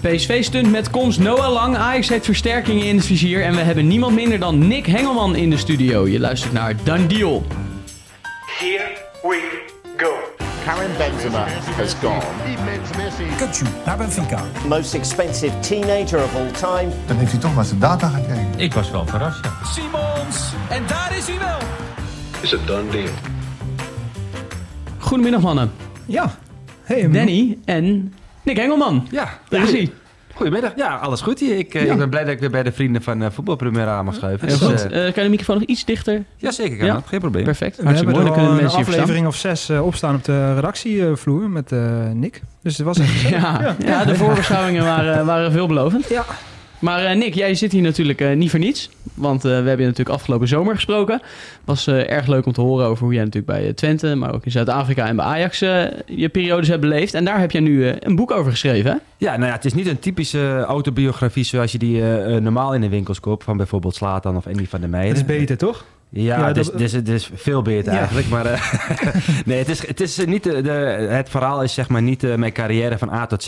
PSV stunt met komst Noah Lang. Ajax heeft versterkingen in het vizier. En we hebben niemand minder dan Nick Hengelman in de studio. Je luistert naar Done Deal. Here we go. Karim Benzema has gone. Kutsu naar Benfica. Most expensive teenager of all time. Dan heeft hij toch maar zijn data gekregen. Ik was wel verrast, ja. Simons. En daar is hij wel. Is a done deal. Goedemiddag mannen. Ja. Hey, Danny en Nick Hengelman. Ja, Daar is hij. Goedemiddag. Ja, alles goed hier. Ik, eh, Ja. ik ben blij dat ik weer bij de vrienden van uh, Voetbal Primera aan mag schuiven. Dus, eh, Eh, kan je de microfoon nog iets dichter? ja, zeker kan Ja. Geen probleem. Perfect. We Hartstikke hebben mooi. Dan er kunnen de een aflevering of zes opstaan op de redactievloer met eh, Nick. Dus het was echt gezellig. Ja, ja, de voorbeschouwingen waren, waren veelbelovend. Ja. Maar eh, Nick, jij zit hier natuurlijk eh, niet voor niets. Want eh, we hebben je natuurlijk afgelopen zomer gesproken. was eh, erg leuk om te horen over hoe jij natuurlijk bij Twente... maar ook in Zuid-Afrika en bij Ajax je periodes hebt beleefd. En daar heb jij nu een boek over geschreven, hè? Ja, nou ja, het is niet een typische autobiografie zoals je die normaal in de winkels koopt. Van bijvoorbeeld Slatan of Andy van der Meijden. Het is beter, toch? Ja, is, dat- het, is, het is veel beter Ja. eigenlijk. Maar eh, nee, het is, het is niet de, de, het verhaal is zeg maar niet eh, mijn carrière van A tot Z.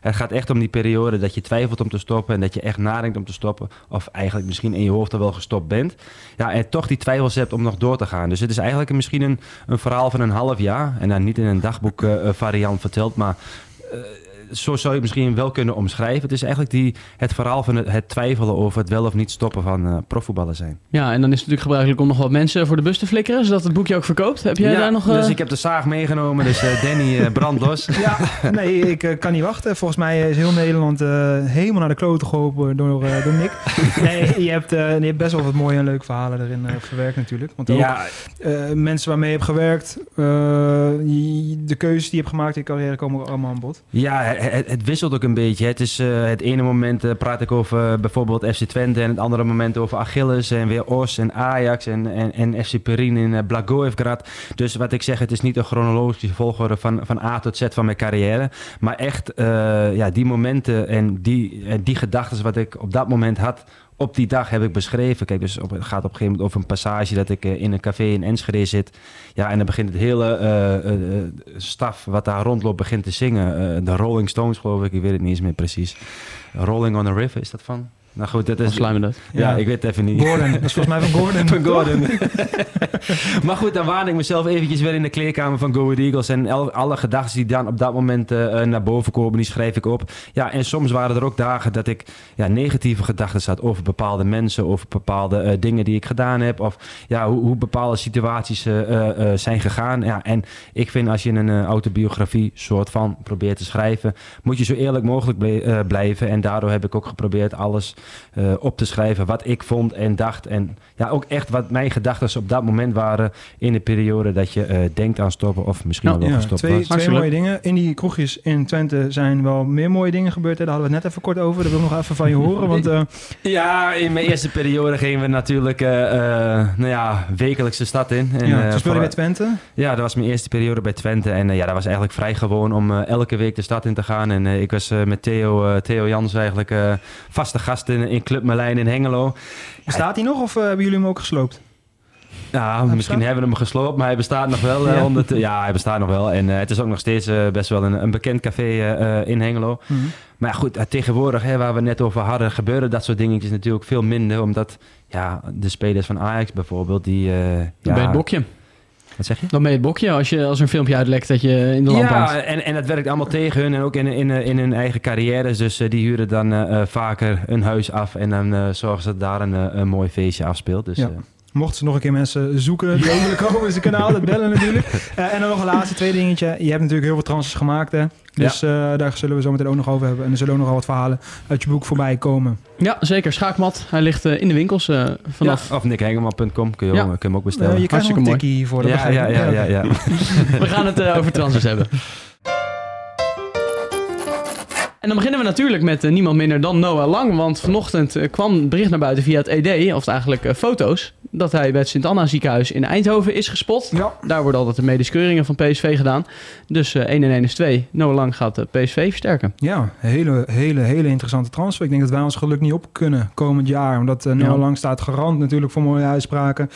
Het gaat echt om die periode dat je twijfelt om te stoppen en dat je echt nadenkt om te stoppen. Of eigenlijk misschien in je hoofd al wel gestopt bent. Ja, en toch die twijfels hebt om nog door te gaan. Dus het is eigenlijk misschien een, een verhaal van een half jaar. En dan niet in een dagboek eh, eh, variant verteld, maar... zo zou je het misschien wel kunnen omschrijven. Het is eigenlijk die, het verhaal van het, het twijfelen over het wel of niet stoppen van eh profvoetballer zijn. Ja, en dan is het natuurlijk gebruikelijk om nog wat mensen voor de bus te flikkeren... zodat het boekje ook verkoopt. Heb jij Ja, daar nog... eh, Dus ik heb de zaag meegenomen, dus eh, Danny eh brand los. Ja, nee, ik kan niet wachten. Volgens mij is heel Nederland eh, helemaal naar de kloten geholpen door, eh, door Nick. Nee, je hebt, eh, je hebt best wel wat mooie en leuke verhalen erin eh, verwerkt natuurlijk. Want ook Ja, eh, mensen waarmee je hebt gewerkt, eh, de keuzes die je hebt gemaakt in je carrière komen ook allemaal aan bod. ja het, wisselt ook een beetje. Het, is, eh, het ene moment eh, praat ik over eh, bijvoorbeeld FC Twente... en het andere moment over Achilles en weer Os en Ajax... en, en, en FC Perin in Blagoevgrad. Dus wat ik zeg, het is niet een chronologische volgorde van, van A tot Z van mijn carrière... maar echt ja, die momenten en die, die gedachten wat ik op dat moment had... Op die dag heb ik beschreven. Kijk, dus op, het gaat op een gegeven moment over een passage dat ik eh, in een café in Enschede zit. Ja, en dan begint het hele eh, staf wat daar rondloopt begint te zingen. De Rolling Stones geloof ik, ik weet het niet eens meer precies. Rolling on a River is dat van? Nou goed, dat is... dat? Ja, ik weet het even niet. Gordon, dat is volgens mij van Gordon. Van Gordon. maar goed, dan waan ik mezelf eventjes weer in de kleerkamer van Go Ahead Eagles. En alle gedachten die dan op dat moment eh, eh, naar boven komen, die schrijf ik op. Ja, en soms waren er ook dagen dat ik ja, negatieve gedachten had over bepaalde mensen, over bepaalde eh, dingen die ik gedaan heb. Of ja, hoe, hoe bepaalde situaties eh, eh, eh, zijn gegaan. Ja, en ik vind als je een eh, autobiografie soort van probeert te schrijven, moet je zo eerlijk mogelijk ble- eh, blijven. En daardoor heb ik ook geprobeerd alles eh, op te schrijven wat ik vond en dacht. En ja, ook echt wat mijn gedachten op dat moment waren in de periode dat je eh, denkt aan stoppen of misschien al wel Ja, gestopt twee, was. twee mooie dingen. In die kroegjes in Twente zijn wel meer mooie dingen gebeurd. Hè? Daar hadden we het net even kort over. Dat wil ik nog even van je horen. Want eh, Ja, in mijn eerste periode gingen we natuurlijk eh, eh, nou ja, wekelijks de stad in. En, ja, toen speelde je bij Twente. Ja, dat was mijn eerste periode bij Twente. En ja, dat was eigenlijk vrij gewoon om eh, elke week de stad in te gaan. En eh, ik was eh, met Theo, eh, Theo Jans eigenlijk eh, vaste gast in, in Club Merlijn in Hengelo. Bestaat hij nog of eh, hebben jullie hem ook gesloopt? Ja, Hij misschien bestaat? hebben we hem gesloopt, maar hij bestaat nog wel. eh, Ja. onder te- ja, hij bestaat nog wel. En eh, het is ook nog steeds eh, best wel een, een bekend café eh, eh, in Hengelo. Maar ja, goed, eh, tegenwoordig, hè, waar we net over hadden, gebeuren dat soort dingetjes natuurlijk veel minder. Omdat ja, de spelers van Ajax bijvoorbeeld, die... eh, ja, ben je het bokje. Wat zeg je? Dan ben je het bokje als, je, als er een filmpje uitlekt dat je in de lamp hangt. Ja, en, en dat werkt allemaal tegen hun en ook in, in, in hun eigen carrières. Dus eh, die huren dan eh, eh, vaker een huis af en dan eh, zorgen ze dat daar een, een mooi feestje afspeelt. Dus, Ja. Mochten ze nog een keer mensen zoeken die ook willen komen in zijn kanaal, dat bellen natuurlijk. Eh, en dan nog een laatste twee dingetje. Je hebt natuurlijk heel veel transfers gemaakt, hè? Dus eh, daar zullen we zo meteen ook nog over hebben. En er zullen ook nog wel wat verhalen uit je boek voorbij komen. Ja, zeker. Schaakmat. Hij ligt eh, in de winkels eh, vanaf... ja, of nickhengelman.com kun je, Ja. ook- kun je hem ook bestellen. je krijgt nog Hartstikke een tikkie hiervoor. dat ja, ja, ja, ja, ja. We gaan het over transfers hebben. En dan beginnen we natuurlijk met eh, niemand minder dan Noah Lang. Want vanochtend eh, kwam bericht naar buiten via het ED, of eigenlijk eh, foto's, dat hij bij het Sint-Anna ziekenhuis in Eindhoven is gespot. Ja. Daar worden altijd de medisch keuringen van PSV gedaan. Dus eh 1 en 1 is 2. Noah Lang gaat eh, PSV versterken. Ja, hele, hele, hele interessante transfer. Ik denk dat wij ons geluk niet op kunnen komend jaar. Omdat Noah Ja. Lang staat garant natuurlijk voor mooie uitspraken.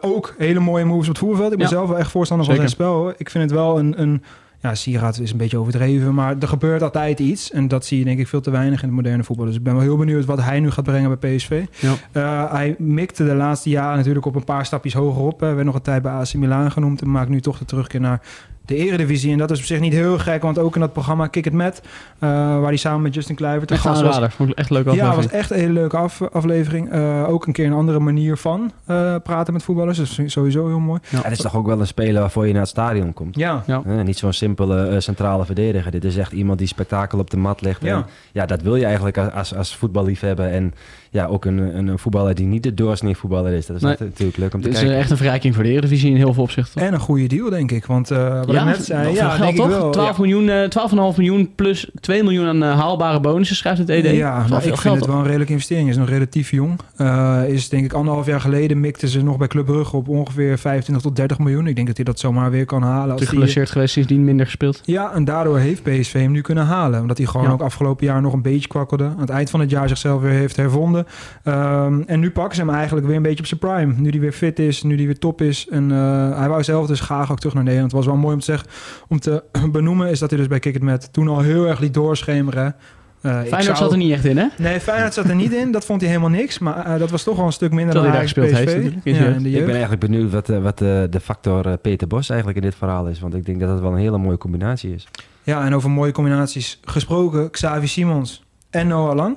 Ook hele mooie moves op het voerveld. Ik ben Ja. zelf wel echt voorstander van zijn spel. hoor. Ik vind het wel een, een ja, sieraad is een beetje overdreven, maar er gebeurt altijd iets. En dat zie je denk ik veel te weinig in het moderne voetbal. Dus ik ben wel heel benieuwd wat hij nu gaat brengen bij PSV. Ja. Eh, hij mikte de laatste jaren natuurlijk op een paar stapjes hoger op. Hij werd nog een tijd bij AC Milan genoemd en maakt nu toch de terugkeer naar de eredivisie. En dat is op zich niet heel gek, want ook in dat programma Kick It Met, eh, waar hij samen met Justin Kluivert te gast was. Vond ik echt leuk Ja, aflevering. het was echt een hele leuke af- aflevering. Eh, ook een keer een andere manier van eh, praten met voetballers. Dus sowieso heel mooi. Ja. Het is toch ook wel een speler waarvoor je naar het stadion komt. Ja, Ja. Niet zo'n simpele centrale verdediger. Dit is echt iemand die spektakel op de mat legt. Ja. En, ja, dat wil je eigenlijk als, als, als voetballiefhebber. En ja, ook een, een, een voetballer die niet de doorsnee voetballer is. Dat is Nee. natuurlijk leuk om te Het is kijken. echt een verrijking voor de Eredivisie in heel veel opzichten. en een goede deal denk ik. Want eh, wat ik net zei, ja, geld ik toch? wel. 12 miljoen, eh, 12,5 miljoen plus 2 miljoen aan eh, haalbare bonussen, schrijft het ED. Ja, is nou, ik veel vind geld, het wel een redelijke investering. Is nog relatief jong. Eh, is denk ik anderhalf jaar geleden mikten ze nog bij Club Brugge op ongeveer 25 tot 30 miljoen. Ik denk dat hij dat zomaar weer kan halen. Als hij, geblesseerd geweest, sindsdien minder gespeeld. Ja, en daardoor heeft PSV hem nu kunnen halen. Omdat hij gewoon Ja. ook afgelopen jaar nog een beetje kwakkelde. Aan het eind van het jaar zichzelf weer heeft hervonden. Ehm, en nu pakken ze hem eigenlijk weer een beetje op zijn prime. Nu hij weer fit is, nu hij weer top is. En eh, hij wou zelf dus graag ook terug naar Nederland. Het was wel mooi om te zeggen, om te benoemen, is dat hij dus bij Kick It Met toen al heel erg liet doorschemeren. Eh, ik Feyenoord zou- zat er niet echt in, hè? Nee, Feyenoord zat er niet in. Dat vond hij helemaal niks. Maar eh, dat was toch wel een stuk minder dan hij gespeeld PSV. heeft Ja, in de Ik ben eigenlijk benieuwd wat, eh, wat de factor Peter Bos eigenlijk in dit verhaal is. Want ik denk dat het wel een hele mooie combinatie is. Ja, en over mooie combinaties gesproken. Xavi Simons en Noah Lang.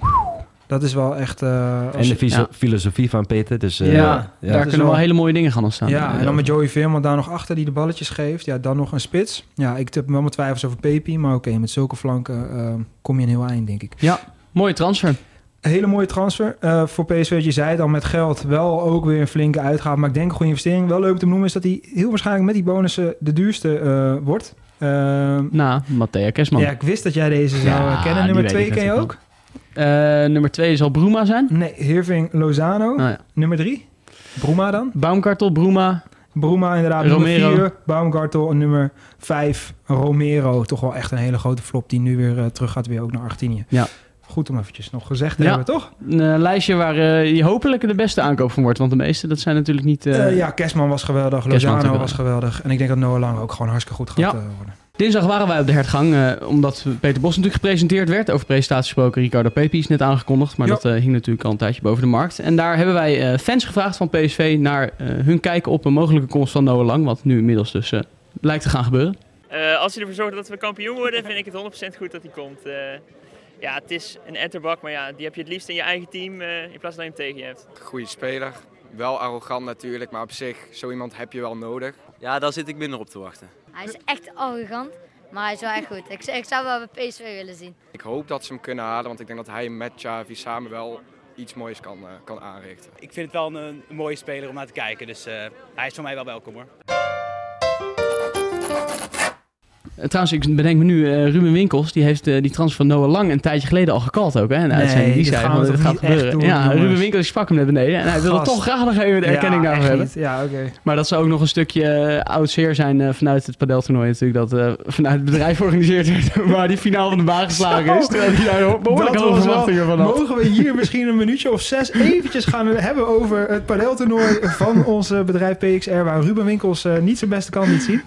Dat is wel echt... eh, En de je- fiso- ja. filosofie van Peter. Dus, eh, ja, ja. daar kunnen wel wel- hele mooie dingen gaan ontstaan. Ja, en dan met Joey Veerman daar nog achter die de balletjes geeft. Ja, dan nog een spits. Ja, ik heb wel mijn twijfels over Pepi. Maar oké, met zulke flanken eh, kom je een heel eind, denk ik. Ja, mooie transfer. Een hele mooie transfer eh, voor PSV. Je zei het al, met geld wel ook weer een flinke uitgave. Maar ik denk een goede investering. Wel leuk om te noemen is dat hij heel waarschijnlijk met die bonussen de duurste eh, wordt. Ehm, Na Matthea Kesman. ja, ik wist dat jij deze zou Ja, kennen. Nummer weet twee ik ken je ook? Eh, nummer 2 zal Bruma zijn. Nee, Hirving Lozano. Nou ja. Nummer drie, Bruma dan. Baumkartel, Bruma. Bruma inderdaad. Romero. Nummer 4, Baumgartel. En nummer 5, Romero. Toch wel echt een hele grote flop die nu weer eh, terug gaat weer ook naar Argentinië. Ja. Goed om eventjes nog gezegd te Ja. hebben, toch? Een eh, lijstje waar je hopelijk de beste aankoop van wordt. Want de meeste, dat zijn natuurlijk niet... ja, Kerstman was geweldig. Kerstman Lozano was geweldig. En ik denk dat Noah Lang ook gewoon hartstikke goed gaat Ja. worden. Dinsdag waren wij op de hertgang, eh, omdat Peter Bos natuurlijk gepresenteerd werd. Over presentatie gesproken, Ricardo Pepi is net aangekondigd. Maar Ja. dat eh, hing natuurlijk al een tijdje boven de markt. En daar hebben wij eh, fans gevraagd van PSV naar hun kijken op een mogelijke komst van Noah Lang. Wat nu inmiddels dus eh, lijkt te gaan gebeuren. Eh, als hij ervoor zorgt dat we kampioen worden, vind ik het 100% goed dat hij komt. Eh, ja, het is een etterbak, maar ja, die heb je het liefst in je eigen team eh, in plaats van dat je hem tegen je hebt. Goede speler. Wel arrogant natuurlijk, maar op zich, zo iemand heb je wel nodig. Ja, daar zit ik minder op te wachten. Hij is echt arrogant, maar hij is wel echt goed. Ik, ik zou wel bij PSV willen zien. Ik hoop dat ze hem kunnen halen, want ik denk dat hij met Xavi samen wel iets moois kan, eh, kan aanrichten. Ik vind het wel een, een mooie speler om naar te kijken, dus eh, hij is voor mij wel welkom hoor. Eh, trouwens, ik bedenk me nu, eh, Ruben Winkels, die heeft eh, die transfer van Noah Lang een tijdje geleden al gekald ook. Hè? En Nee, die zei van, dit toch gaat niet gebeuren. doen, ja, jongens? Ruben Winkels die sprak hem net beneden. En hij wilde toch graag nog even de erkenning Ja, daarvoor hebben. niet. Ja, oké. Maar dat zou ook nog een stukje uh, oud zeer zijn vanuit het padeltoernooi natuurlijk. Dat vanuit het bedrijf georganiseerd werd waar die finale van de baan geslagen is. Terwijl hij daar behoorlijk Dat hoge was wel- verwachtingen van had. Mogen we hier misschien een minuutje of zes eventjes gaan hebben over het padeltoernooi van ons bedrijf PXR, waar Ruben Winkels niet zijn beste kant liet zien.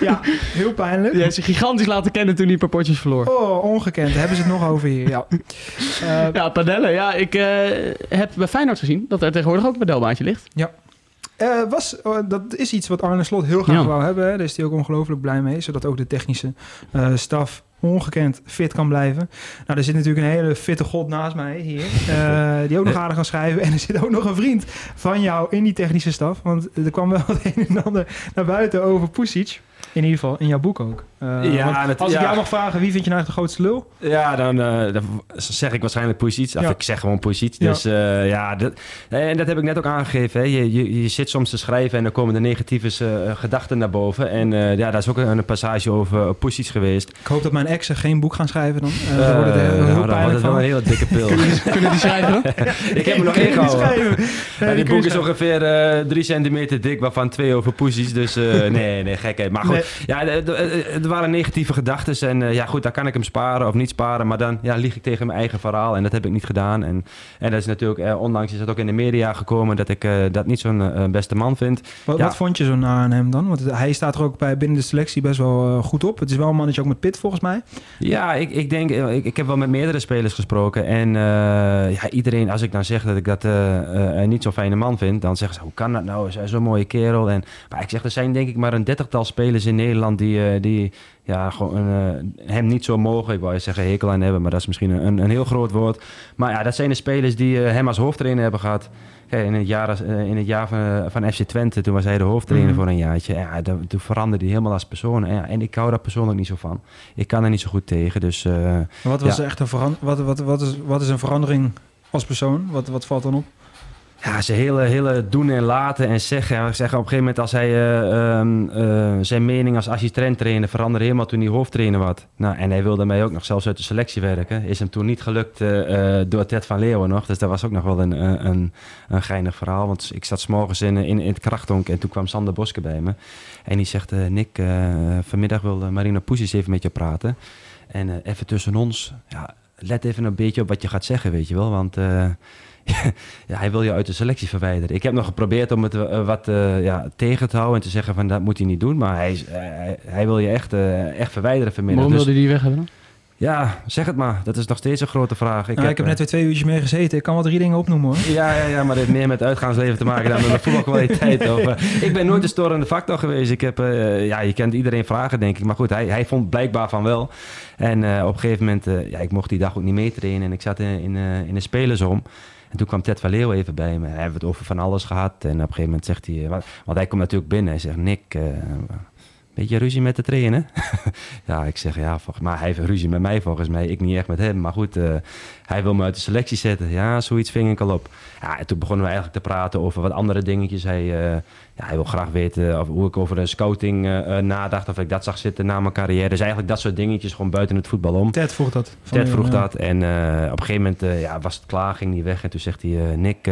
Ja, heel pijnlijk. Heeft zich gigantisch laten kennen toen hij een paar potjes verloor. Oh, ongekend. Daar hebben ze het nog over hier. Ja, Eh, Ja, padellen. Ja, ik eh, heb bij Feyenoord gezien dat er tegenwoordig ook een padelbaantje ligt. Eh, was, oh, dat is iets wat Arne Slot heel graag Ja. wou hebben. Hè. Daar is hij ook ongelooflijk blij mee. Zodat ook de technische staf ongekend fit kan blijven. Nou, er zit natuurlijk een hele fitte god naast mij hier. die ook nog aardig kan schrijven. En er zit ook nog een vriend van jou in die technische staf. Want er kwam wel het een en ander naar buiten over Pusic. In ieder geval in jouw boek ook. Eh, Ja, dat- als ik ja. jou mag vragen, wie vind je nou echt de grootste lul? Ja, dan, eh, dan zeg ik waarschijnlijk Pusic. Of Ja. ik zeg gewoon. Ja. Dus eh, ja, dat, en dat heb ik net ook aangegeven. Hè. Je, je, je zit soms te schrijven en dan komen de negatieve gedachten naar boven. En ja, daar is ook een, passage over Pusic geweest. Ik hoop dat mijn exen geen boek gaan schrijven dan. Daar wordt het heel, heel nou, dan pijnlijk het wel een hele dikke pil. Kunnen die schrijven? ik heb hem nog ingehouden. Ja, Nee, die boek is ongeveer drie centimeter dik, waarvan twee over Pusic. Dus nee, nee, gekheid. Maar goed, ja, de- de- de- er waren negatieve gedachten. En eh, ja, goed, daar kan ik hem sparen of niet sparen. Maar dan ja, lieg ik tegen mijn eigen verhaal. En dat heb ik niet gedaan. En, en dat is natuurlijk, eh, onlangs is dat ook in de media gekomen... dat ik eh, dat niet zo'n eh, beste man vind. Wat, Ja. wat vond je zo na aan hem dan? Want hij staat er ook bij binnen de selectie best wel eh, goed op. Het is wel een mannetje ook met pit volgens mij. Ja, ik, ik denk, eh, ik, ik heb wel met meerdere spelers gesproken. En eh, ja, iedereen, als ik dan zeg dat ik dat eh, eh, niet zo'n fijne man vind, dan zeggen ze: hoe kan dat nou? Is zo'n mooie kerel? En, maar ik zeg, er zijn denk ik maar een dertigtal spelers in Nederland die, eh, die ja, gewoon eh, hem niet zo mogen. Ik wou zeggen hekel aan hebben, maar dat is misschien een, een heel groot woord. Maar ja, dat zijn de spelers die eh, hem als hoofdtrainer hebben gehad. Kijk, in het jaar, in het jaar van, van FC Twente, toen was hij de hoofdtrainer Mhm. voor een jaartje. Ja, dat- toen veranderde hij helemaal als persoon. En, ja, en ik hou daar persoonlijk niet zo van. Ik kan er niet zo goed tegen. Dus, Wat, was ja. echt een veran- wat, wat, wat, is, wat is een verandering als persoon? Wat, wat valt dan op? Ja, zijn hele, hele doen en laten en zeggen. Ja, ik zeg op een gegeven moment als hij eh, ehm, eh, zijn mening als assistent trainer veranderde helemaal toen hij hoofdtrainer was. Nou, en hij wilde mij ook nog zelfs uit de selectie werken. Is hem toen niet gelukt eh, door Ted van Leeuwen nog. Dus dat was ook nog wel een, een, een, geinig verhaal. Want ik zat s'morgens in, in, in het krachtonk en toen kwam Sander Boske bij me. En die zegt, Nick, vanmiddag wil Marina Poesies even met je praten. En even tussen ons, ja, let even een beetje op wat je gaat zeggen, weet je wel. Want... ja, hij wil je uit de selectie verwijderen. Ik heb nog geprobeerd om het eh, wat eh, ja, tegen te houden en te zeggen van dat moet hij niet doen. Maar hij, is- hij, hij wil je echt, eh, echt verwijderen vanmiddag. Waarom Dus- wilde hij die weg hebben dan? ja, zeg het maar. Dat is nog steeds een grote vraag. Ik, ik heb net weer twee uurtjes mee gezeten. Ik kan wel drie dingen opnoemen hoor. Ja, ja, ja, maar dit heeft meer met uitgaansleven te maken dan met mijn voetbalkwaliteit. Of, eh, ik ben nooit de storende factor geweest. Ik heb, eh, ja, je kent iedereen vragen, denk ik. Maar goed, hij, hij vond blijkbaar van wel. En eh, op een gegeven moment, eh, ja, ik mocht die dag ook niet meetrainen. En ik zat in, in, eh, in de spelersom. En toen kwam Ted van even bij me. En hebben we het over van alles gehad. En op een gegeven moment zegt hij... eh, want hij komt natuurlijk binnen. Hij zegt, Nick... Beetje ruzie met de trainer? ja, ik zeg ja, volgens, maar hij heeft ruzie met mij volgens mij. Ik niet echt met hem. Maar goed, eh, hij wil me uit de selectie zetten. Ja, zoiets ving ik al op. Ja, en toen begonnen we eigenlijk te praten over wat andere dingetjes. Hij, eh, ja, hij wil graag weten of, hoe ik over de scouting eh, nadacht. Of ik dat zag zitten na mijn carrière. Dus eigenlijk dat soort dingetjes gewoon buiten het voetbal om. Ted vroeg dat. Ted vroeg ja. dat. En op een gegeven moment ja, was het klaar, ging hij weg. En toen zegt hij, Nick,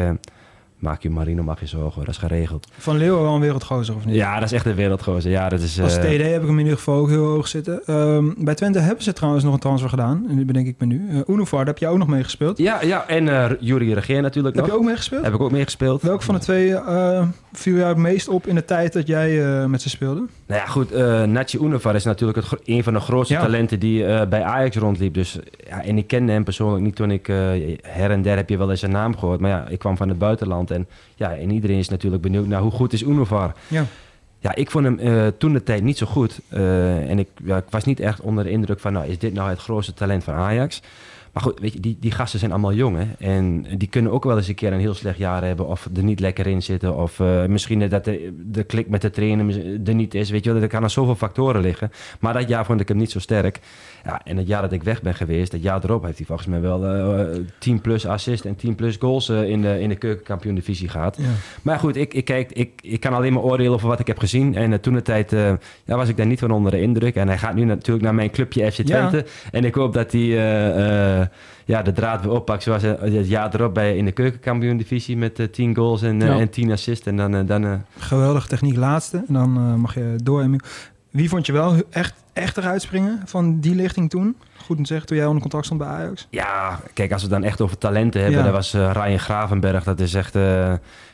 maak je Marino, mag je zorgen. Dat is geregeld. Van Leeuwen wel een wereldgozer of niet? Ja, dat is echt een wereldgozer. Ja, dat is... Als eh, TD heb ik hem in ieder geval ook heel hoog zitten. Ehm, bij Twente hebben ze trouwens nog een transfer gedaan. En die bedenk ik me nu. Uh, Unovar, daar heb jij ook nog mee gespeeld. Ja, ja en eh Jury Regeer natuurlijk Heb nog. je ook meegespeeld? Heb ik ook meegespeeld. Welke van de twee eh, viel jou het meest op in de tijd dat jij eh, met ze speelde? Nou ja, goed. eh Nachi Unovar is natuurlijk het, een van de grootste Ja. talenten die eh, bij Ajax rondliep. Dus, ja, en ik kende hem persoonlijk niet toen ik... her en der heb je wel eens zijn naam gehoord. Maar ja, ik kwam van het buitenland. En, ja, en iedereen is natuurlijk benieuwd naar hoe goed is Unovar. Ja. Ja, ik vond hem toen de tijd niet zo goed. En ik, ja, ik was niet echt onder de indruk van... Nou, is dit nou het grootste talent van Ajax? Maar goed, weet je, die, die gasten zijn allemaal jong, hè? En die kunnen ook wel eens een keer een heel slecht jaar hebben... of er niet lekker in zitten... of eh, misschien dat de, de klik met de trainer er niet is, weet je wel. Er kan aan zoveel factoren liggen. Maar dat jaar vond ik hem niet zo sterk. Ja, en het jaar dat ik weg ben geweest... dat jaar erop heeft hij volgens mij wel eh 10 plus assist... en 10 plus goals eh, in de, in de keukenkampioen-divisie gehad. Ja. Maar goed, ik, ik, kijk, ik, ik kan alleen maar oordelen over wat ik heb gezien. En toen de tijd ja, was ik daar niet van onder de indruk. En hij gaat nu natuurlijk naar mijn clubje FC Ja. Twente. En ik hoop dat hij ja, de draad weer oppakt. Zoals eh, het jaar erop bij, in de keukenkampioen-divisie met eh 10 goals en, eh, Ja. en 10 assists. En dan... eh, dan eh, Geweldige techniek laatste. En dan eh, mag je door. Emiel. Wie vond je wel echt, echt eruit springen van die lichting toen? Goed om te zeggen, toen jij onder contract stond bij Ajax. Ja, kijk, als we het dan echt over talenten hebben, Ja. dat was eh, Ryan Gravenberg. Dat is echt, eh,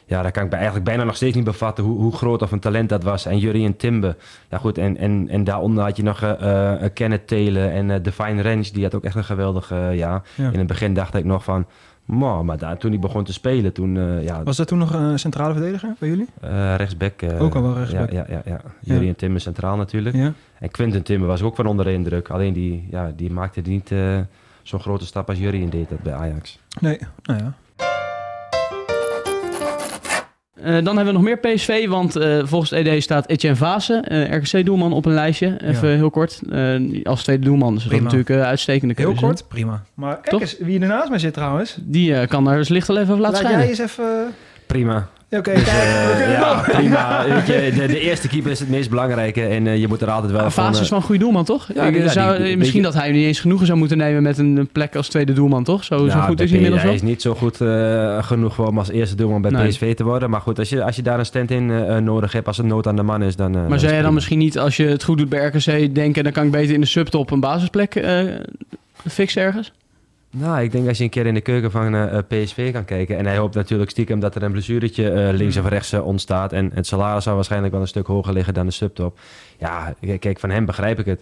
ja, daar kan ik bij eigenlijk bijna nog steeds niet bevatten hoe, hoe groot of een talent dat was. En Jurien Timbe. Ja, goed, en, en, en daaronder had je nog eh, Kenneth Taylor en eh Define Range. Die had ook echt een geweldige, ja. Ja. In het begin dacht ik nog van, "Mwah," maar daar, toen hij begon te spelen, toen, ja, Was dat toen nog een centrale verdediger bij jullie? rechtsback. Ook al wel rechtsback. Ja, ja, ja, ja. Jurien Timbe centraal natuurlijk. Ja. En Quinten Timber was ook van onder de indruk. Alleen die, ja, die maakte niet zo'n grote stap als Jurien deed dat bij Ajax. Nee, nou ja. Eh, dan hebben we nog meer PSV, want eh, volgens het ED staat Etienne Vase, eh, RKC-doelman, op een lijstje. Even Ja. heel kort. Eh, als tweede doelman is dat Prima. natuurlijk een uitstekende Heel keuze. kort, prima. Maar kijk Toch? eens wie er naast mij zit trouwens. Die eh, kan daar dus licht wel even over laten Laat schijnen. jij eens even... Prima. Oké, Dus, eh, ja, wel. prima. Weet je, de, de eerste keeper is het meest belangrijke en eh, je moet er altijd wel Een van... fase is eh, van een goede doelman, toch? Ja, Ik, die- ja, zou, die- misschien dat hij niet eens genoegen zou moeten nemen met een plek als tweede doelman, toch? Zo, zo goed is hij inmiddels Hij is niet zo goed eh, genoeg om als eerste doelman bij Nee. PSV te worden. Maar goed, als je, als je daar een stand-in eh, nodig hebt, als het nood aan de man is, dan... eh, Maar zou jij dan misschien niet, als je het goed doet bij RKC, denken... dan kan ik beter in de subtop een basisplek eh fixen ergens? Nou, ik denk als je een keer in de keuken van eh, PSV kan kijken... en hij hoopt natuurlijk stiekem dat er een blessuretje eh, links of rechts eh, ontstaat... en het salaris zou waarschijnlijk wel een stuk hoger liggen dan de subtop. Ja, kijk, van hem begrijp ik het.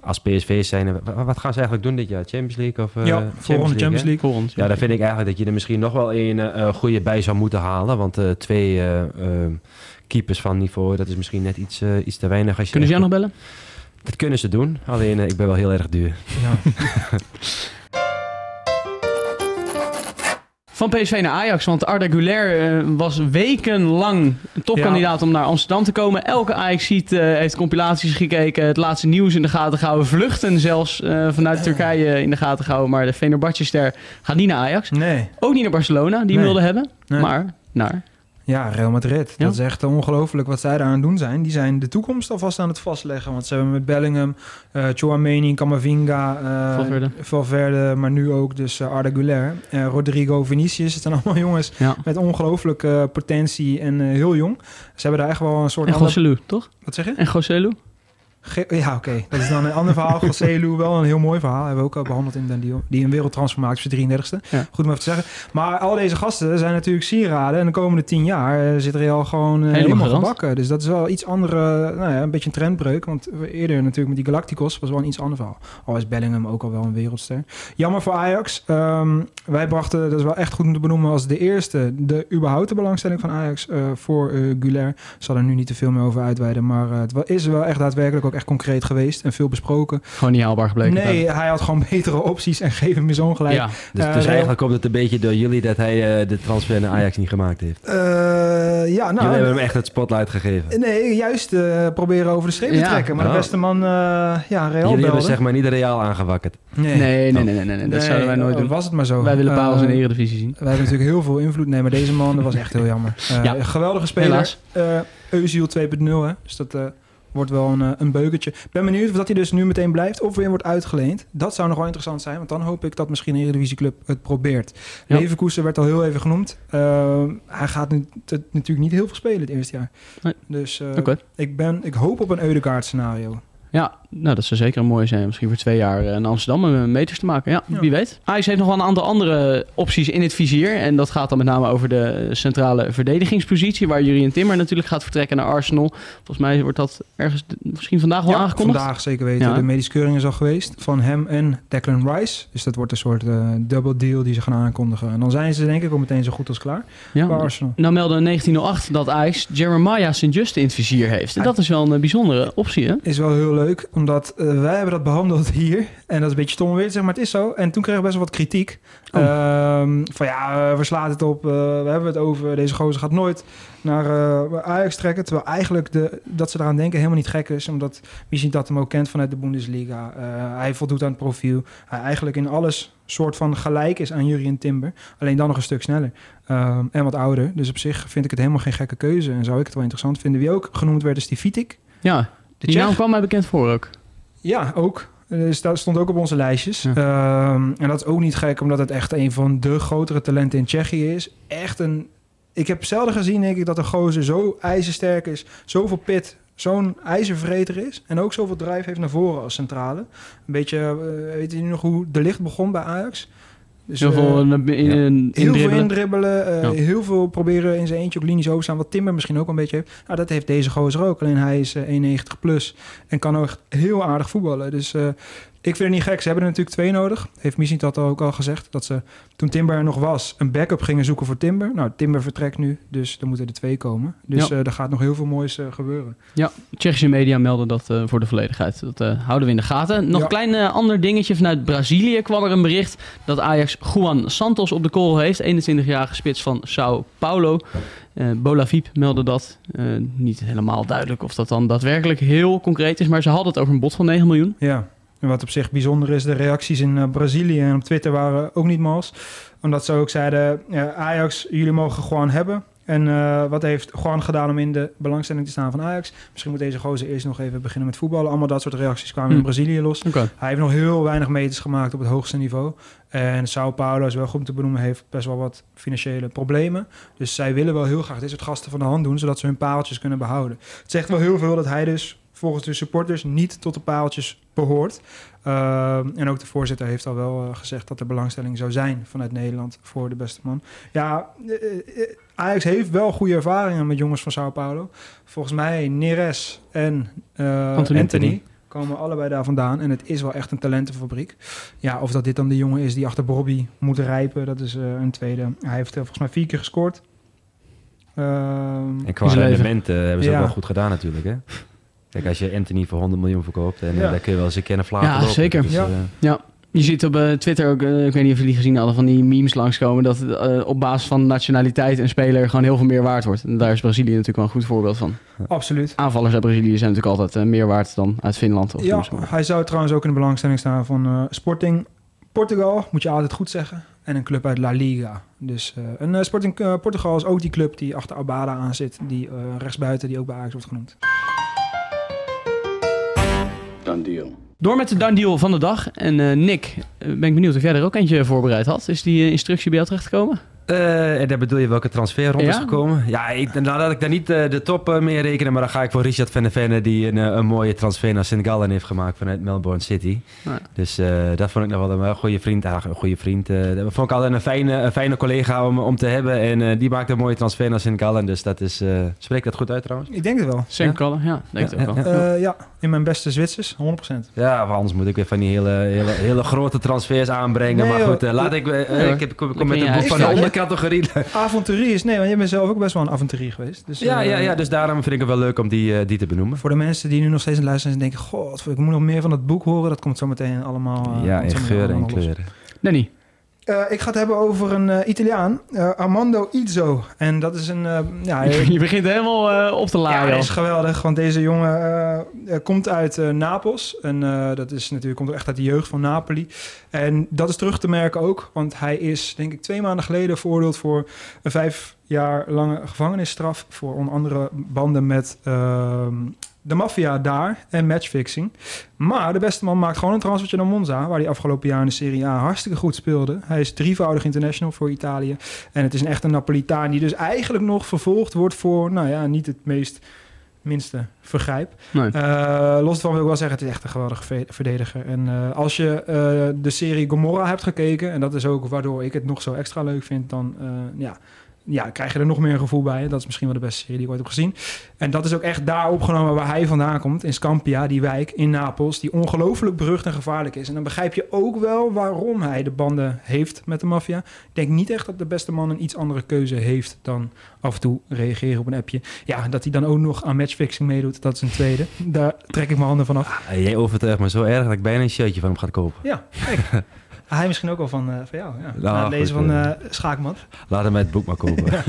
Als PSV zijn, wa- wat gaan ze eigenlijk doen dit jaar? Champions League? Of, eh, Ja, volgende Champions? League. Volgend, Ja, dan vind ik eigenlijk dat je er misschien nog wel een eh, goede bij zou moeten halen. Want eh, twee eh, eh, keepers van niveau, dat is misschien net iets, eh, iets te weinig. Als je Kunnen ze jou nog bellen? Dat kunnen ze doen, alleen eh, ik ben wel heel erg duur. Van PSV naar Ajax, want Arda Güler eh, was wekenlang topkandidaat om naar Amsterdam te komen. Elke ajax ziet heeft compilaties gekeken, het laatste nieuws in de gaten gehouden. Vluchten zelfs eh, vanuit Turkije in de gaten gehouden. Maar de Fenerbahce-ster gaat niet naar Ajax. Nee. Ook niet naar Barcelona, die Nee. hem wilde hebben. Nee. Maar naar... Ja, Real Madrid. Ja. Dat is echt ongelooflijk wat zij daar aan het doen zijn. Die zijn de toekomst alvast aan het vastleggen. Want ze hebben met Bellingham, eh Chouameni, Camavinga, eh, Valverde. Valverde, maar nu ook dus eh, Arda Güler, Rodrigo, Vinicius. Het zijn allemaal jongens Ja. met ongelooflijke potentie en heel jong. Ze hebben daar echt wel een soort... En toch? Wat zeg je? En Goselu? Ge- ja, oké. Dat is dan een ander verhaal. Goselu, wel een heel mooi verhaal. Hebben we ook al behandeld in Den. Die een wereldtransfer maakt voor 33ste. Ja. Goed om even te zeggen. Maar al deze gasten zijn natuurlijk sieraden. En de komende tien jaar eh, zit Real gewoon eh, helemaal, gebakken. Dus dat is wel iets andere, nou ja, een beetje een trendbreuk. Want eerder natuurlijk met die Galacticos was wel een iets ander verhaal. Al is Bellingham ook al wel een wereldster. Jammer voor Ajax. Ehm, wij brachten, dat is wel echt goed om te benoemen, als de eerste de überhaupt de belangstelling van Ajax eh, voor eh Guler. Ik zal er nu niet te veel meer over uitweiden. Maar het is wel echt daadwerkelijk ook echt concreet geweest en veel besproken. Gewoon niet haalbaar gebleken. Nee, hij had gewoon betere opties en geef hem eens ongelijk. Ja. Dus, Eh, dus eigenlijk komt het een beetje door jullie dat hij eh, de transfer naar Ajax niet gemaakt heeft. Eh, ja, nou... jullie hebben hem echt het spotlight gegeven. Nee, juist eh, proberen over de streep te Ja. trekken. Maar de Oh. beste man, eh ja, Real jullie belde. hebben zeg maar niet de Real aangewakkerd. Nee, nee, nee, nee, nee, nee, dat zouden wij nooit oh, doen. Was het maar zo. Wij willen parels in de eredivisie zien. Wij hebben natuurlijk heel veel invloed. Nee, maar deze man, dat was echt heel jammer. Eh, Ja. Geweldige speler. Helaas. Eh Eusiel 2.0, hè. Dus dat eh, wordt wel een, eh, een beuketje. Ik ben benieuwd of dat hij dus nu meteen blijft of weer wordt uitgeleend. Dat zou nog wel interessant zijn, want dan hoop ik dat misschien een Eredivisieclub het probeert. Ja. Leverkusen werd al heel even genoemd. Eh, hij gaat nu, natuurlijk niet heel veel spelen het eerste jaar. Nee. Dus eh, ik, ben, ik hoop op een Eudegaard scenario. Ja, nou dat zou zeker een mooie zijn. Misschien voor twee jaar eh, naar Amsterdam om eh, meters te maken. Ja, Ja. wie weet. Ajax heeft nog wel een aantal andere opties in het vizier. En dat gaat dan met name over de centrale verdedigingspositie. Waar Jurien Timmer natuurlijk gaat vertrekken naar Arsenal. Volgens mij wordt dat ergens misschien vandaag wel Ja, aangekondigd. vandaag zeker weten. Ja. De medische keuring is al geweest van hem en Declan Rice. Dus dat wordt een soort eh double deal die ze gaan aankondigen. En dan zijn ze denk ik al meteen zo goed als klaar Ja. bij Arsenal. Nou meldde 1908 dat Ajax Jeremiah St. Just in het vizier heeft. En dat is wel een bijzondere optie, hè? Is wel heel leuk, omdat eh, wij hebben dat behandeld hier. En dat is een beetje stom weer, zeg maar het is zo. En toen kregen we best wel wat kritiek. Oh. Ehm, van ja, uh, we slaan het op, uh, we hebben het over. Deze gozer gaat nooit naar uh, Ajax trekken. Terwijl eigenlijk de, dat ze eraan denken helemaal niet gek is. Omdat wie ziet dat hem ook kent vanuit de Bundesliga. Hij voldoet aan het profiel. Hij eigenlijk in alles soort van gelijk is aan Jurien Timber. Alleen dan nog een stuk sneller. Um, en wat ouder. Dus op zich vind ik het helemaal geen gekke keuze. En zou ik het wel interessant vinden. Wie ook genoemd werd is die Vitik. Ja, de die naam kwam mij bekend voor ook. Ja, ook. Dus dat stond ook op onze lijstjes. Ja. Um, en dat is ook niet gek, omdat het echt een van de grotere talenten in Tsjechië is. Echt een... Ik heb zelden gezien, denk ik, dat een gozer zo ijzersterk is. Zoveel pit, zo'n ijzervreter is. En ook zoveel drive heeft naar voren als centrale. Een beetje, uh, weet je nu nog hoe de licht begon bij Ajax? Dus, heel veel, uh, in, ja. in, heel veel indribbelen, ja. heel veel proberen in zijn eentje op linies over staan. Wat Timber misschien ook een beetje heeft. Nou, dat heeft deze gozer ook. Alleen hij is uh, 1,90 plus en kan ook heel aardig voetballen. Dus ik vind het niet gek. Ze hebben er natuurlijk twee nodig. Heeft Misschien dat ook al gezegd. Dat ze toen Timber er nog was, een backup gingen zoeken voor Timber. Nou, Timber vertrekt nu, dus er moeten er twee komen. Dus ja. uh, er gaat nog heel veel moois uh, gebeuren. Ja, Tsjechische media melden dat uh, voor de volledigheid. Dat houden we in de gaten. Nog Ja. een klein ander dingetje. Vanuit Brazilië kwam er een bericht dat Ajax Juan Santos op de kool heeft. 21-jarige spits van Sao Paulo. Uh, Bolavip meldde dat. Uh, niet helemaal duidelijk of dat dan daadwerkelijk heel concreet is. Maar ze hadden het over een bod van 9 miljoen. Ja, en wat op zich bijzonder is, de reacties in uh, Brazilië en op Twitter waren ook niet mals. Omdat ze ook zeiden, ja, Ajax, jullie mogen gewoon hebben. En eh, wat heeft Juan gedaan om in de belangstelling te staan van Ajax? Misschien moet deze gozer eerst nog even beginnen met voetballen. Allemaal dat soort reacties kwamen in Hm. Brazilië los. Hij heeft nog heel weinig meters gemaakt op het hoogste niveau. En Sao Paulo, is wel goed om te benoemen, heeft best wel wat financiële problemen. Dus zij willen wel heel graag dit soort gasten van de hand doen, zodat ze hun paaltjes kunnen behouden. Het zegt wel heel veel dat hij dus volgens de supporters niet tot de paaltjes behoort. Ehm, en ook de voorzitter heeft al wel eh, gezegd dat er belangstelling zou zijn vanuit Nederland voor de beste man. Ja, eh, Ajax heeft wel goede ervaringen met jongens van Sao Paulo. Volgens mij Neres en eh, Anthony. Anthony komen allebei daar vandaan. En het is wel echt een talentenfabriek. Ja, of dat dit dan de jongen is die achter Bobby moet rijpen, dat is eh, een tweede. Hij heeft volgens mij vier keer gescoord. Ehm, En qua eh, hebben ze Ja. ook wel goed gedaan natuurlijk, hè? Kijk, als je Anthony voor 100 miljoen verkoopt, en eh, Ja. dan kun je wel eens een keer een vlaag Ja, lopen. zeker. Dus, Ja. eh, Ja. Je ziet op eh, Twitter ook, ik weet niet of jullie gezien hadden, van die memes langskomen. Dat eh, op basis van nationaliteit een speler gewoon heel veel meer waard wordt. En daar is Brazilië natuurlijk wel een goed voorbeeld van. absoluut. Aanvallers uit Brazilië zijn natuurlijk altijd meer waard dan uit Finland. Of Ja, hij zou trouwens ook in de belangstelling staan van eh, Sporting Portugal, moet je altijd goed zeggen. En een club uit La Liga. Dus eh, een Sporting Portugal is ook die club die achter Abada aan zit. Die eh, rechtsbuiten, die ook bij Ajax wordt genoemd. Deal. Door met de done deal van de dag. En eh, Nick, eh, ben ik benieuwd of jij er ook eentje voorbereid had. Is die eh, instructie bij jou terechtgekomen? Eh, en daar bedoel je welke transfer rond is gekomen? Ja, ik, nou laat ik daar niet eh, de top eh, mee rekenen, maar dan ga ik voor Richard van der Venne, die een, een mooie transfer naar St. Gallen heeft gemaakt vanuit Melbourne City. Ja. Dus eh, dat vond ik nog wel een goede vriend. Ah, een goede vriend. eh, dat vond ik altijd een fijne, een fijne collega om, om te hebben. En eh, die maakte een mooie transfer naar St. Gallen. Dus dat is, eh spreekt dat goed uit trouwens? Ik denk het wel. Sam Cullen, ja, denk Ja, ook ja, wel. ja. Eh, ja, in mijn beste Zwitsers, 100%. Ja, of anders moet ik weer van die hele, hele, hele grote transfers aanbrengen. Nee, maar goed, laat ik... ik heb, kom, met een boek van de ondercategorie. Avonturier is, nee, want jij bent zelf ook best wel een avonturier geweest. Dus, ja, eh, ja, ja, dus daarom vind ik het wel leuk om die, eh, die te benoemen. Voor de mensen die nu nog steeds aan het luisteren zijn en denken... God, ik moet nog meer van dat boek horen. Dat komt zo meteen allemaal... eh, ja, in geuren en kleuren. Eh, ik ga het hebben over een eh, Italiaan, eh, Armando Izzo. En dat is een... ja, Je begint helemaal op te ja, laaien. dat is geweldig, want deze jongen komt uit Napels. En dat is natuurlijk, komt ook echt uit de jeugd van Napoli. En dat is terug te merken ook, want hij is, denk ik, twee maanden geleden veroordeeld voor een vijf jaar lange gevangenisstraf. Voor onder andere banden met ehm, de maffia daar en matchfixing. Maar de beste man maakt gewoon een transfertje naar Monza, waar hij afgelopen jaar in de Serie A hartstikke goed speelde. Hij is drievoudig international voor Italië. En het is een echte Napolitaan die dus eigenlijk nog vervolgd wordt voor, nou ja, niet het meest minste vergrijp. Nee. Eh, los van wil ik wel zeggen, het is echt een geweldige ve- verdediger. En eh, als je eh, de serie Gomorra hebt gekeken, en dat is ook waardoor ik het nog zo extra leuk vind, dan ja, ja, krijg je er nog meer een gevoel bij. Dat is misschien wel de beste serie die ik ooit heb gezien. En dat is ook echt daar opgenomen waar hij vandaan komt, in Scampia, die wijk in Napels, die ongelooflijk berucht en gevaarlijk is. En dan begrijp je ook wel waarom hij de banden heeft met de maffia. Ik denk niet echt dat de beste man een iets andere keuze heeft dan af en toe reageren op een appje. Ja, dat hij dan ook nog aan matchfixing meedoet, dat is een tweede. Daar trek ik mijn handen van af. Ah, jij overtuigt me zo erg dat ik bijna een shirtje van hem ga kopen. Ja, kijk. Hij misschien ook wel van, eh, van jou. Ja. Nou, Na goed, deze van eh. eh Schaakmat. Laat hem het boek maar kopen.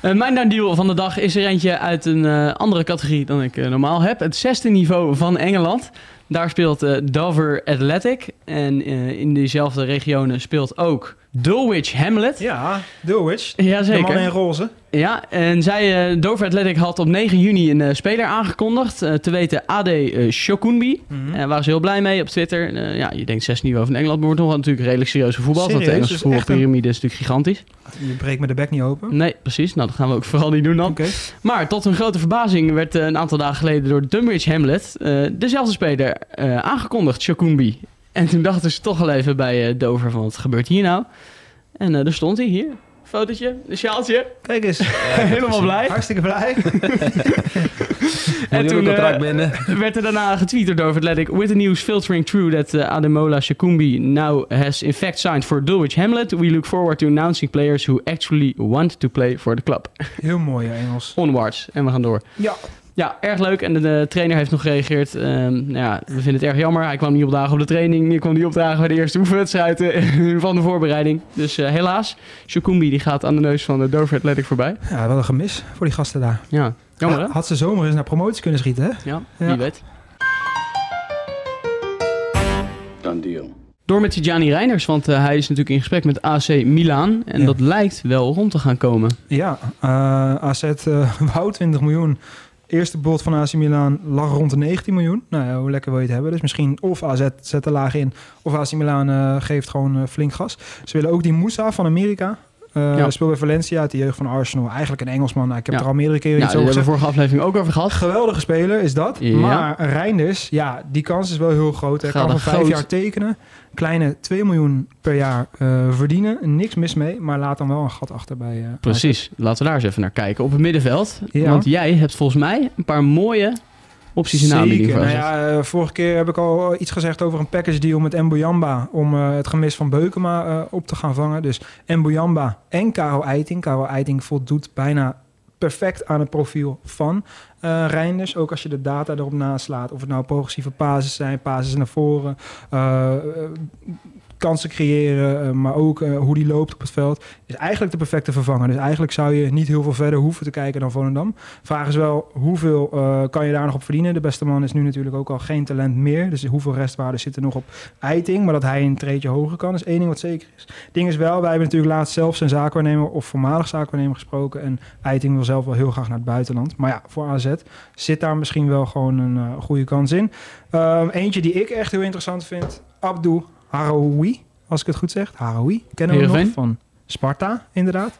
Mijn done deal van de dag is er eentje uit een eh, andere categorie dan ik eh, normaal heb. Het zesde niveau van Engeland. Daar speelt eh, Dover Athletic. En eh, in diezelfde regionen speelt ook Dulwich Hamlet. Ja, Dulwich. De Jazeker. man in roze. Ja, en zij, eh, Dover Athletic had op 9 juni een eh, speler aangekondigd. eh, te weten AD Shokunbi. Mhm. En waren ze heel blij mee op Twitter. Ja, je denkt zes niveau van Engeland, maar wordt nog wel natuurlijk redelijk serieus voetbal. Want de Serieus? Engelse voetbalpyramide is natuurlijk gigantisch. Je breekt me de bek niet open. Nee, precies. Nou, dat gaan we ook vooral niet doen dan. Oké. Maar tot hun grote verbazing werd een aantal dagen geleden door Dunbridge Hamlet dezelfde speler aangekondigd, Shokunbi. En toen dachten ze toch wel even bij eh, Dover van wat gebeurt hier nou? En eh daar stond hij hier. Fotootje, een sjaaltje. Kijk eens. Helemaal blij. Hartstikke blij. En toen eh, werd er daarna getweet door Dover Athletic. With the news filtering through that uh, Ademola Shakumbi now has in fact signed for Dulwich Hamlet. We look forward to announcing players who actually want to play for the club. Heel mooi Engels. Onwards. En we gaan door. Ja. Ja, erg leuk. En de, de trainer heeft nog gereageerd. Ehm, nou ja, we vinden het erg jammer. Hij kwam niet opdagen op de training. Hij kwam niet opdagen bij de eerste oefenwedstrijd van de voorbereiding. Dus eh, helaas, Shakumbi die gaat aan de neus van de Dover Athletic voorbij. Ja, wat een gemis voor die gasten daar. Ja, jammer hè? Had ze zomer eens naar promotie kunnen schieten, hè? Ja, wie Ja. weet. Done deal. Door met Gianni Reiners, want eh, hij is natuurlijk in gesprek met AC Milan. En Ja. dat lijkt wel rond te gaan komen. Ja, eh, AZ eh wou 20 miljoen. Eerste bod van AC Milan lag rond de 19 miljoen. Nou ja, hoe lekker wil je het hebben? Dus misschien of AZ zet er laag in, of AC Milan eh, geeft gewoon eh, flink gas. Ze willen ook die Moussa van Amerika. Eh Ja. Speelt bij Valencia uit de jeugd van Arsenal. Eigenlijk een Engelsman. Ik heb Ja. er al meerdere keren Ja, iets over gezegd. vorige aflevering ook over gehad. Geweldige speler is dat. Maar Reinders, ja, die kans is wel heel groot. Hij kan voor vijf groot- jaar tekenen. Kleine 2 miljoen per jaar eh, verdienen. Niks mis mee. Maar laat dan wel een gat achter bij... eh, Precies, laten we daar eens even naar kijken. Op het middenveld. Want jij hebt volgens mij een paar mooie opties in de aanbieding Zeker. voor Nou ja, eh, vorige keer heb ik al iets gezegd over een package deal met Mbuyamba om eh, het gemis van Beukema eh, op te gaan vangen. Dus Mbuyamba en Karel Eiting. Karel Eiting voldoet bijna perfect aan het profiel van eh Reinders. Ook als je de data erop naslaat. Of het nou progressieve pases zijn, pases naar voren, kansen creëren, eh, maar ook eh, hoe die loopt op het veld. Is eigenlijk de perfecte vervanger. Dus eigenlijk zou je niet heel veel verder hoeven te kijken dan Volendam. Vraag is wel, hoeveel eh, kan je daar nog op verdienen? De beste man is nu natuurlijk ook al geen talent meer. Dus hoeveel restwaarde zit er nog op Eiting? Maar dat hij een treedje hoger kan, is één ding wat zeker is. Ding is wel, wij hebben natuurlijk laatst zelf zijn zaakwaarnemer of voormalig zaakwaarnemer gesproken. En Eiting wil zelf wel heel graag naar het buitenland. Maar ja, voor AZ zit daar misschien wel gewoon een goede kans in. Ehm, eentje die ik echt heel interessant vind, Abdou Haroui, als ik het goed zeg. Haroui, kennen we nog van Sparta, inderdaad.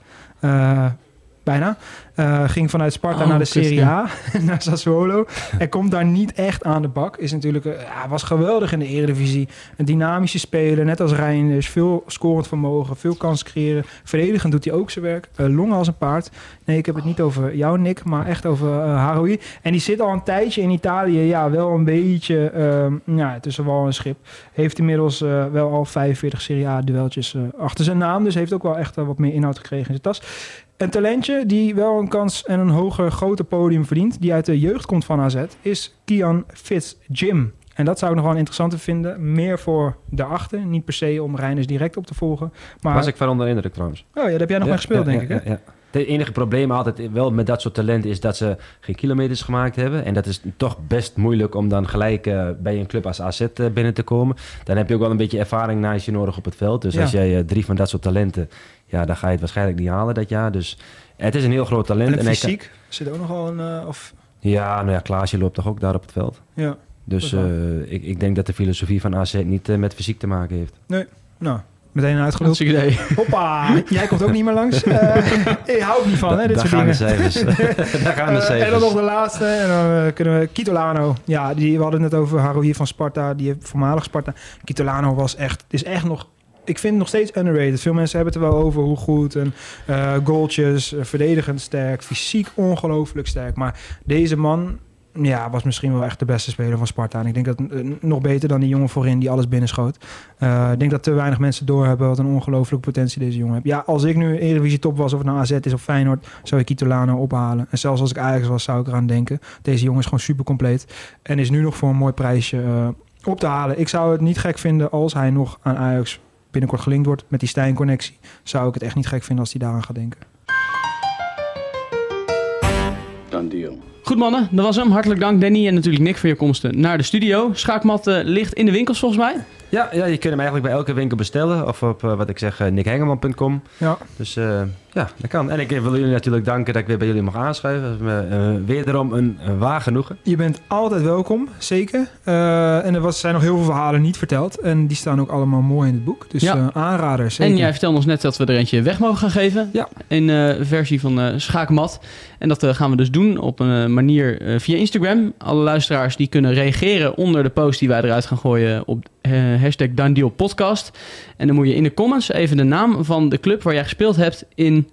Eh, bijna. Ging vanuit Sparta Oh, naar de Serie. A, naar Sassuolo. En komt daar niet echt aan de bak. Is natuurlijk, ja, was geweldig in de Eredivisie. Een dynamische speler, net als Reinders. Veel scorend vermogen, veel kans creëren. Verdedigend doet hij ook zijn werk. Longen als een paard. Nee, ik heb het niet over jou, Nick, maar echt over uh, Haroui. En die zit al een tijdje in Italië. Ja, wel een beetje ehm, ja, tussen wal en schip. Heeft inmiddels wel al 45 Serie A-dueltjes achter zijn naam. Dus heeft ook wel echt wat meer inhoud gekregen in zijn tas. Een talentje die wel een kans en een hoger, groter podium verdient, die uit de jeugd komt van AZ, is Kian Fitz-Jim. En dat zou ik nog wel een interessante vinden. Meer voor daarachter. Niet per se om Reiners direct op te volgen. Maar... Was ik van onder de indruk trouwens. Oh ja, dat heb jij nog Ja, maar gespeeld, ja, denk ja, ik. Hè? Het enige probleem altijd wel met dat soort talenten is dat ze geen kilometers gemaakt hebben. En dat is toch best moeilijk om dan gelijk eh, bij een club als AZ eh, binnen te komen. Dan heb je ook wel een beetje ervaring naast je nodig op het veld. Dus Ja. als jij eh, drie van dat soort talenten, ja, dan ga je het waarschijnlijk niet halen dat jaar. Dus het is een heel groot talent. En kan- fysiek zit ook nogal een... of, ja, nou ja, Klaasje loopt toch ook daar op het veld. ja, Dus ik, ik denk dat de filosofie van AZ niet met fysiek te maken heeft. nee. Nou, meteen uitgeluld. Idee. Hoppa, jij komt ook niet meer langs. Eh ik hou niet van, hè, dit soort dingen. cijfers. daar gaan de Eh, en dan cijfers. nog de laatste. En dan eh, kunnen we Kitolano. Ja, die, we hadden het net over Haroui van Sparta. Die voormalig Sparta. Kitolano was echt, is echt nog... Ik vind het nog steeds underrated. Veel mensen hebben het er wel over hoe goed. En eh goaltjes, verdedigend sterk. Fysiek ongelooflijk sterk. Maar deze man ja, was misschien wel echt de beste speler van Sparta. En ik denk dat eh, nog beter dan die jongen voorin die alles binnenschoot. Eh, ik denk dat te weinig mensen doorhebben wat een ongelooflijke potentie deze jongen heeft. Ja, als ik nu Eredivisie top was, of het nou AZ is of Feyenoord, zou ik Kitolano ophalen. En zelfs als ik Ajax was, zou ik eraan denken. Deze jongen is gewoon super compleet. En is nu nog voor een mooi prijsje eh, op te halen. Ik zou het niet gek vinden als hij nog aan Ajax binnenkort gelinkt wordt met die Stijn-connectie. Zou ik het echt niet gek vinden als hij daaraan gaat denken. Done deal. Goed mannen, dat was hem. Hartelijk dank Danny en natuurlijk Nick voor je komsten naar de studio. Schaakmat eh, ligt in de winkels volgens mij. Ja, ja, je kunt hem eigenlijk bij elke winkel bestellen. Of op, eh, wat ik zeg, eh, nickhengeman.com. Ja. Dus eh, ja, dat kan. En ik wil jullie natuurlijk danken dat ik weer bij jullie mag aanschuiven. Dat is me eh, wederom een, een waar genoegen. Je bent altijd welkom, zeker. Eh, en er was, zijn nog heel veel verhalen niet verteld. En die staan ook allemaal mooi in het boek. Dus Ja. aanraders, zeker. En jij vertelde ons net dat we er eentje weg mogen gaan geven. Ja. In eh versie van eh Schaakmat. En dat gaan we dus doen op een manier via Instagram. Alle luisteraars die kunnen reageren onder de post die wij eruit gaan gooien op eh, hashtag Done Podcast. En dan moet je in de comments even de naam van de club waar jij gespeeld hebt in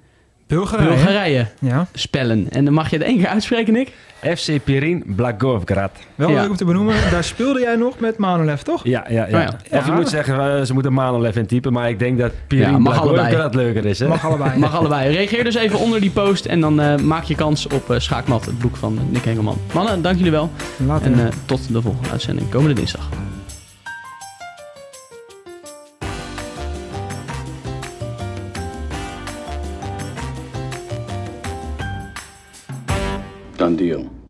Bulgarije. Bulgarije Ja. spellen. En dan mag je het één keer uitspreken, Nick. FC Pirin Blagovgrad. Wel Ja. leuk om te benoemen. Daar speelde jij nog met Manolev, toch? Ja, ja, ja. Oh ja. Of je Ja. moet zeggen, eh, ze moeten Manolev intypen. Maar ik denk dat Pirin. Blagovgrad leuker is. Hè? Mag allebei. Mag allebei. Reageer dus even onder die post en dan eh, maak je kans op eh, Schaakmat, het boek van Nick Hengelman. Mannen, dank jullie wel. Later. En tot de volgende uitzending, komende dinsdag. Done deal.